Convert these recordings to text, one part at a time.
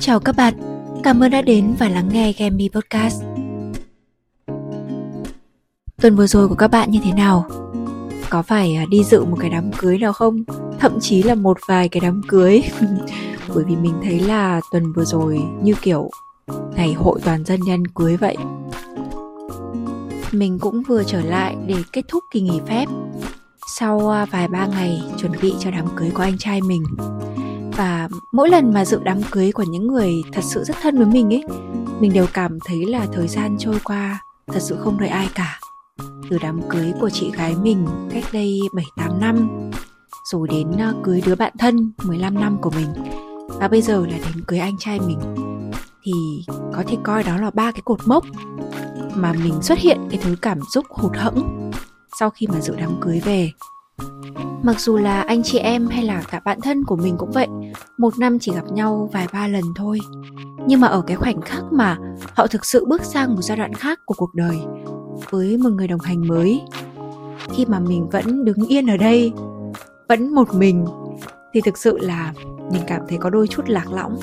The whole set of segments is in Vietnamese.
Chào các bạn, cảm ơn đã đến và lắng nghe Gammy Podcast. Tuần vừa rồi của các bạn như thế nào? Có phải à, đi dự một cái đám cưới nào không? Thậm chí là một vài cái đám cưới. Bởi vì mình thấy là tuần vừa rồi như kiểu ngày hội toàn dân nhân cưới vậy. Mình cũng vừa trở lại để kết thúc kỳ nghỉ phép sau à, vài ba ngày chuẩn bị cho đám cưới của anh trai mình. Và mỗi lần mà dự đám cưới của những người thật sự rất thân với mình ấy, mình đều cảm thấy là thời gian trôi qua thật sự không đợi ai cả. Từ đám cưới của chị gái mình cách đây 7-8 năm rồi đến à, cưới đứa bạn thân 15 năm của mình, và bây giờ là đến cưới anh trai mình, thì có thể coi đó là ba cái cột mốc mà mình xuất hiện cái thứ cảm xúc hụt hẫng sau khi mà dự đám cưới về. Mặc dù là anh chị em hay là cả bạn thân của mình cũng vậy, một năm chỉ gặp nhau vài ba lần thôi. Nhưng mà ở cái khoảnh khắc mà họ thực sự bước sang một giai đoạn khác của cuộc đời với một người đồng hành mới, khi mà mình vẫn đứng yên ở đây, vẫn một mình, thì thực sự là mình cảm thấy có đôi chút lạc lõng.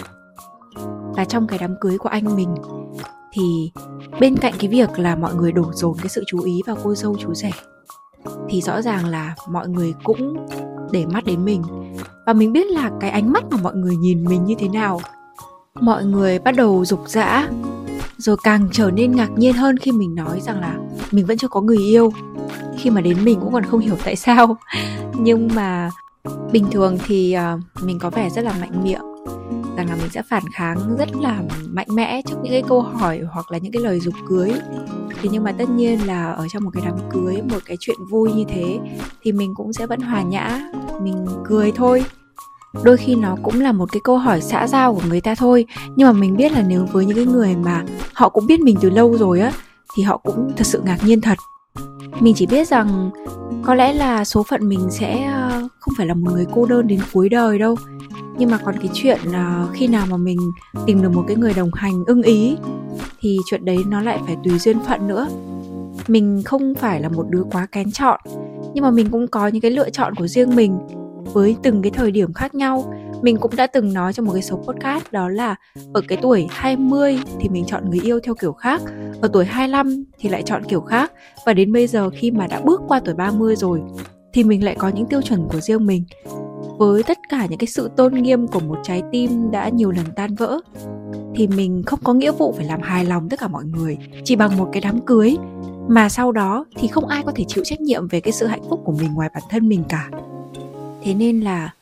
Và trong cái đám cưới của anh mình, thì bên cạnh cái việc là mọi người đổ dồn cái sự chú ý vào cô dâu chú rể thì rõ ràng là mọi người cũng để mắt đến mình. Và mình biết là cái ánh mắt mà mọi người nhìn mình như thế nào. Mọi người bắt đầu rục rã, rồi càng trở nên ngạc nhiên hơn khi mình nói rằng là mình vẫn chưa có người yêu. Khi mà đến mình cũng còn không hiểu tại sao. Nhưng mà bình thường thì ờ, mình có vẻ rất là mạnh miệng. Rằng là mình sẽ phản kháng rất là mạnh mẽ trước những cái câu hỏi hoặc là những cái lời dục cưới thế nhưng mà tất nhiên là ở trong một cái đám cưới, một cái chuyện vui như thế thì mình cũng sẽ vẫn hòa nhã, mình cười thôi. Đôi khi nó cũng là một cái câu hỏi xã giao của người ta thôi. Nhưng mà mình biết là nếu với những cái người mà họ cũng biết mình từ lâu rồi á, thì họ cũng thật sự ngạc nhiên thật. Mình chỉ biết rằng có lẽ là số phận mình sẽ ờ, không phải là một người cô đơn đến cuối đời đâu nhưng mà còn cái chuyện là khi nào mà mình tìm được một cái người đồng hành ưng ý thì chuyện đấy nó lại phải tùy duyên phận nữa. Mình không phải là một đứa quá kén chọn nhưng mà mình cũng có những cái lựa chọn của riêng mình với từng cái thời điểm khác nhau. Mình cũng đã từng nói trong một cái số podcast đó là ở cái tuổi 20 thì mình chọn người yêu theo kiểu khác, ở tuổi 25 thì lại chọn kiểu khác. Và đến bây giờ khi mà đã bước qua tuổi 30 rồi thì mình lại có những tiêu chuẩn của riêng mình với tất cả những cái sự tôn nghiêm của một trái tim đã nhiều lần tan vỡ, thì mình không có nghĩa vụ phải làm hài lòng tất cả mọi người chỉ bằng một cái đám cưới, mà sau đó thì không ai có thể chịu trách nhiệm về cái sự hạnh phúc của mình ngoài bản thân mình cả. Thế nên là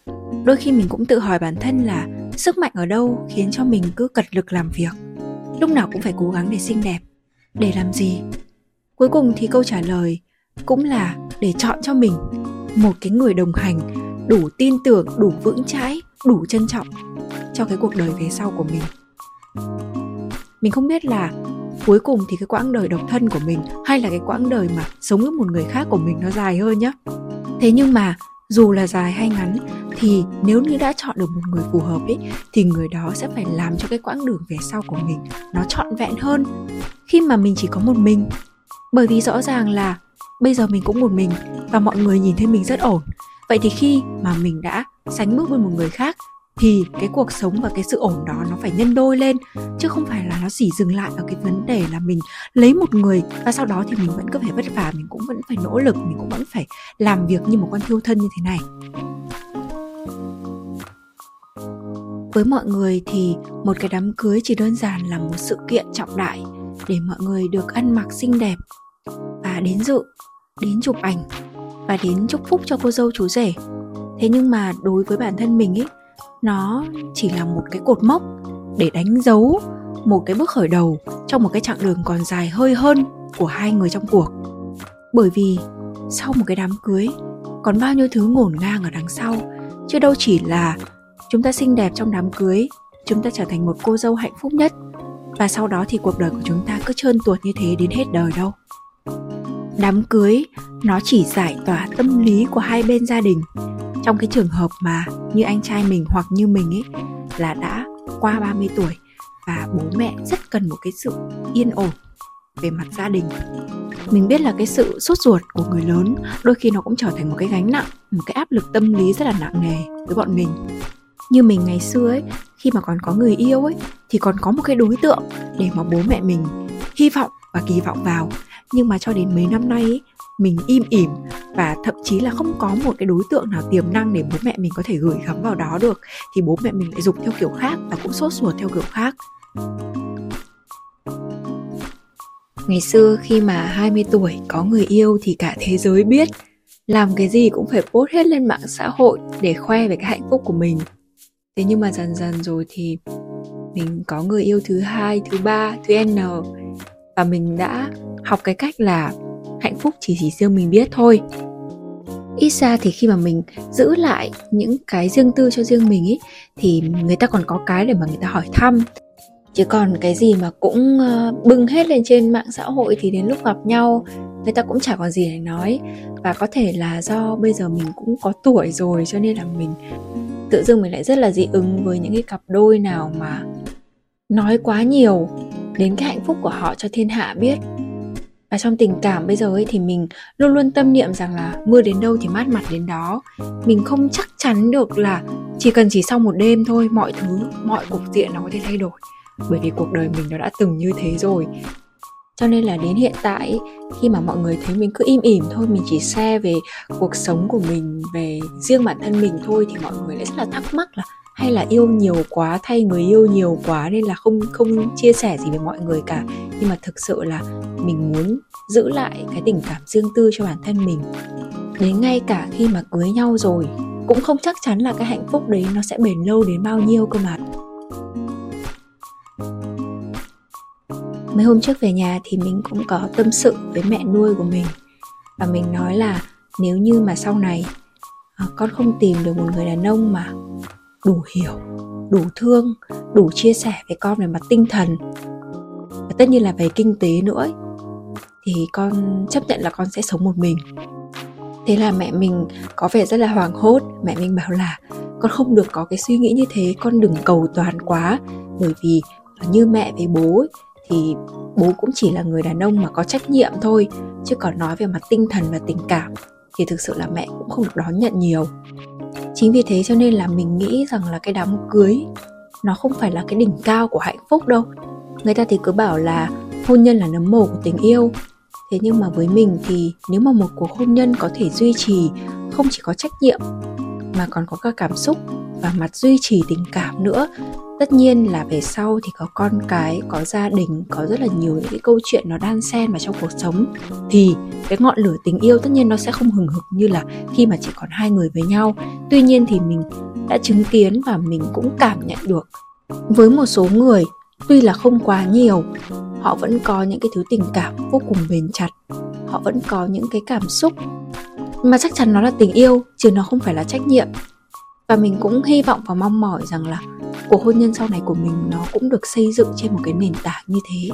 đôi khi mình cũng tự hỏi bản thân là sức mạnh ở đâu khiến cho mình cứ cật lực làm việc, lúc nào cũng phải cố gắng để xinh đẹp, để làm gì? Cuối cùng thì câu trả lời cũng là để chọn cho mình một cái người đồng hành đủ tin tưởng, đủ vững chãi, đủ trân trọng cho cái cuộc đời về sau của mình. Mình không biết là cuối cùng thì cái quãng đời độc thân của mình hay là cái quãng đời mà sống với một người khác của mình nó dài hơn nhá. Thế nhưng mà dù là dài hay ngắn thì nếu như đã chọn được một người phù hợp ấy, thì người đó sẽ phải làm cho cái quãng đường về sau của mình nó trọn vẹn hơn khi mà mình chỉ có một mình. Bởi vì rõ ràng là bây giờ mình cũng một mình và mọi người nhìn thấy mình rất ổn vậy thì khi mà mình đã sánh bước với một người khác, thì cái cuộc sống và cái sự ổn đó nó phải nhân đôi lên, chứ không phải là nó chỉ dừng lại ở cái vấn đề là mình lấy một người và sau đó thì mình vẫn cứ phải vất vả, mình cũng vẫn phải nỗ lực, mình cũng vẫn phải làm việc như một con thiêu thân như thế này. Với mọi người thì một cái đám cưới chỉ đơn giản là một sự kiện trọng đại để mọi người được ăn mặc xinh đẹp và đến dự, đến chụp ảnh và đến chúc phúc cho cô dâu chú rể. Thế nhưng mà đối với bản thân mình ấy nó chỉ là một cái cột mốc để đánh dấu một cái bước khởi đầu trong một cái chặng đường còn dài hơi hơn của hai người trong cuộc. Bởi vì sau một cái đám cưới, còn bao nhiêu thứ ngổn ngang ở đằng sau, chứ đâu chỉ là chúng ta xinh đẹp trong đám cưới, chúng ta trở thành một cô dâu hạnh phúc nhất. Và sau đó thì cuộc đời của chúng ta cứ trơn tuột như thế đến hết đời đâu đám cưới, nó chỉ giải tỏa tâm lý của hai bên gia đình. Trong cái trường hợp mà như anh trai mình hoặc như mình ấy, là đã qua 30 tuổi và bố mẹ rất cần một cái sự yên ổn về mặt gia đình. Mình biết là cái sự sốt ruột của người lớn đôi khi nó cũng trở thành một cái gánh nặng, một cái áp lực tâm lý rất là nặng nề với bọn mình. Như mình ngày xưa ấy, khi mà còn có người yêu ấy, thì còn có một cái đối tượng để mà bố mẹ mình hy vọng và kỳ vọng vào nhưng mà cho đến mấy năm nay ấy, mình im ỉm và thậm chí là không có một cái đối tượng nào tiềm năng để bố mẹ mình có thể gửi gắm vào đó được thì bố mẹ mình lại dục theo kiểu khác và cũng sốt ruột theo kiểu khác. Ngày xưa khi mà 20 tuổi có người yêu thì cả thế giới biết Làm cái gì cũng phải post hết lên mạng xã hội để khoe về cái hạnh phúc của mình. Thế nhưng mà dần dần rồi thì mình có người yêu thứ hai, thứ ba, thứ N Và mình đã học cái cách là hạnh phúc chỉ chỉ riêng mình biết thôi. Ít ra thì khi mà mình giữ lại những cái riêng tư cho riêng mình ý, thì người ta còn có cái để mà người ta hỏi thăm. Chứ còn cái gì mà cũng ờ, bưng hết lên trên mạng xã hội thì đến lúc gặp nhau, người ta cũng chả còn gì để nói. Và có thể là do bây giờ mình cũng có tuổi rồi cho nên là mình tự dưng mình lại rất là dị ứng với những cái cặp đôi nào mà nói quá nhiều đến cái hạnh phúc của họ cho thiên hạ biết và trong tình cảm bây giờ ấy thì mình luôn luôn tâm niệm rằng là mưa đến đâu thì mát mặt đến đó. Mình không chắc chắn được là chỉ cần chỉ sau một đêm thôi, mọi thứ, mọi cục diện nó có thể thay đổi. Bởi vì cuộc đời mình nó đã từng như thế rồi. Cho nên là đến hiện tại khi mà mọi người thấy mình cứ im ỉm thôi, mình chỉ share về cuộc sống của mình, về riêng bản thân mình thôi thì mọi người lại rất là thắc mắc là hay là yêu nhiều quá, thay người yêu nhiều quá nên là không không chia sẻ gì với mọi người cả. Nhưng mà thực sự là mình muốn giữ lại cái tình cảm riêng tư cho bản thân mình. Đến ngay cả khi mà cưới nhau rồi, cũng không chắc chắn là cái hạnh phúc đấy nó sẽ bền lâu đến bao nhiêu cơ mà. Mấy hôm trước về nhà thì mình cũng có tâm sự với mẹ nuôi của mình. Và mình nói là nếu như mà sau này à, con không tìm được một người đàn ông mà đủ hiểu đủ thương đủ chia sẻ với con về mặt tinh thần. Và tất nhiên là về kinh tế nữa ấy, thì con chấp nhận là con sẽ sống một mình. Thế là mẹ mình có vẻ rất là hoảng hốt. Mẹ mình bảo là con không được có cái suy nghĩ như thế con đừng cầu toàn quá. Bởi vì như mẹ với bố ấy, thì bố cũng chỉ là người đàn ông mà có trách nhiệm thôi chứ còn nói về mặt tinh thần và tình cảm thì thực sự là mẹ cũng không được đón nhận nhiều chính vì thế cho nên là mình nghĩ rằng là cái đám cưới, nó không phải là cái đỉnh cao của hạnh phúc đâu. Người ta thì cứ bảo là hôn nhân là nấm mồ của tình yêu. Thế nhưng mà với mình thì nếu mà một cuộc hôn nhân có thể duy trì, không chỉ có trách nhiệm mà còn có cả cảm xúc và mặt duy trì tình cảm nữa. Tất nhiên là về sau thì có con cái, có gia đình, có rất là nhiều những cái câu chuyện nó đan xen vào trong cuộc sống. Thì cái ngọn lửa tình yêu tất nhiên nó sẽ không hừng hực như là khi mà chỉ còn hai người với nhau. Tuy nhiên thì mình đã chứng kiến và mình cũng cảm nhận được. Với một số người, tuy là không quá nhiều, họ vẫn có những cái thứ tình cảm vô cùng bền chặt. Họ vẫn có những cái cảm xúc mà chắc chắn nó là tình yêu, chứ nó không phải là trách nhiệm. Và mình cũng hy vọng và mong mỏi rằng là cuộc hôn nhân sau này của mình nó cũng được xây dựng trên một cái nền tảng như thế.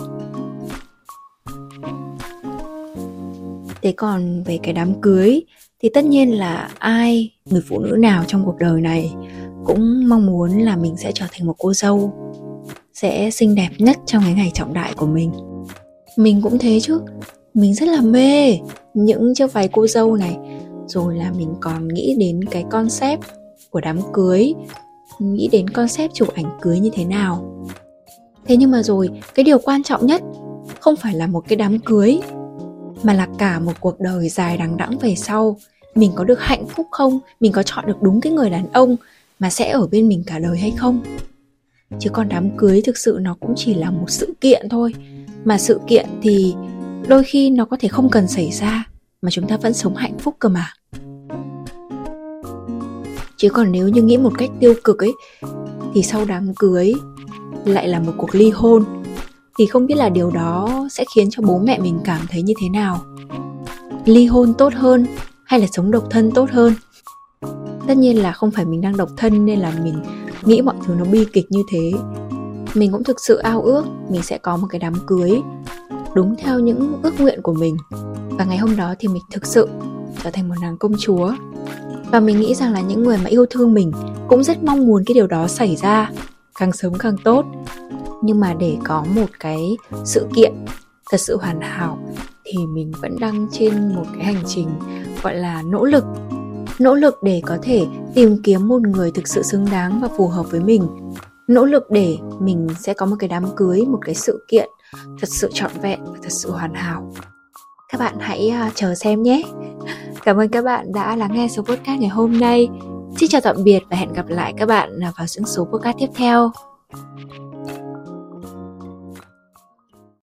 Thế còn về cái đám cưới, thì tất nhiên là ai, người phụ nữ nào trong cuộc đời này cũng mong muốn là mình sẽ trở thành một cô dâu, sẽ xinh đẹp nhất trong cái ngày trọng đại của mình. Mình cũng thế chứ. Mình rất là mê những chiếc váy cô dâu này rồi là mình còn nghĩ đến cái concept của đám cưới. Nghĩ đến concept chụp ảnh cưới như thế nào. Thế nhưng mà rồi, cái điều quan trọng nhất không phải là một cái đám cưới, mà là cả một cuộc đời dài đằng đẵng về sau. Mình có được hạnh phúc không? Mình có chọn được đúng cái người đàn ông mà sẽ ở bên mình cả đời hay không? Chứ còn đám cưới thực sự nó cũng chỉ là một sự kiện thôi. Mà sự kiện thì đôi khi nó có thể không cần xảy ra mà chúng ta vẫn sống hạnh phúc cơ mà. Chứ còn nếu như nghĩ một cách tiêu cực ấy, thì sau đám cưới lại là một cuộc ly hôn, thì không biết là điều đó sẽ khiến cho bố mẹ mình cảm thấy như thế nào? Ly hôn tốt hơn hay là sống độc thân tốt hơn? Tất nhiên là không phải mình đang độc thân nên là mình nghĩ mọi thứ nó bi kịch như thế. Mình cũng thực sự ao ước mình sẽ có một cái đám cưới đúng theo những ước nguyện của mình và ngày hôm đó thì mình thực sự trở thành một nàng công chúa. Và mình nghĩ rằng là những người mà yêu thương mình cũng rất mong muốn cái điều đó xảy ra, càng sớm càng tốt. Nhưng mà để có một cái sự kiện thật sự hoàn hảo thì mình vẫn đang trên một cái hành trình gọi là nỗ lực. Nỗ lực để có thể tìm kiếm một người thực sự xứng đáng và phù hợp với mình. Nỗ lực để mình sẽ có một cái đám cưới, một cái sự kiện thật sự trọn vẹn và thật sự hoàn hảo các bạn hãy ờ, chờ xem nhé. Cảm ơn các bạn đã lắng nghe số podcast ngày hôm nay. Xin chào tạm biệt và hẹn gặp lại các bạn ờ, vào những số podcast tiếp theo.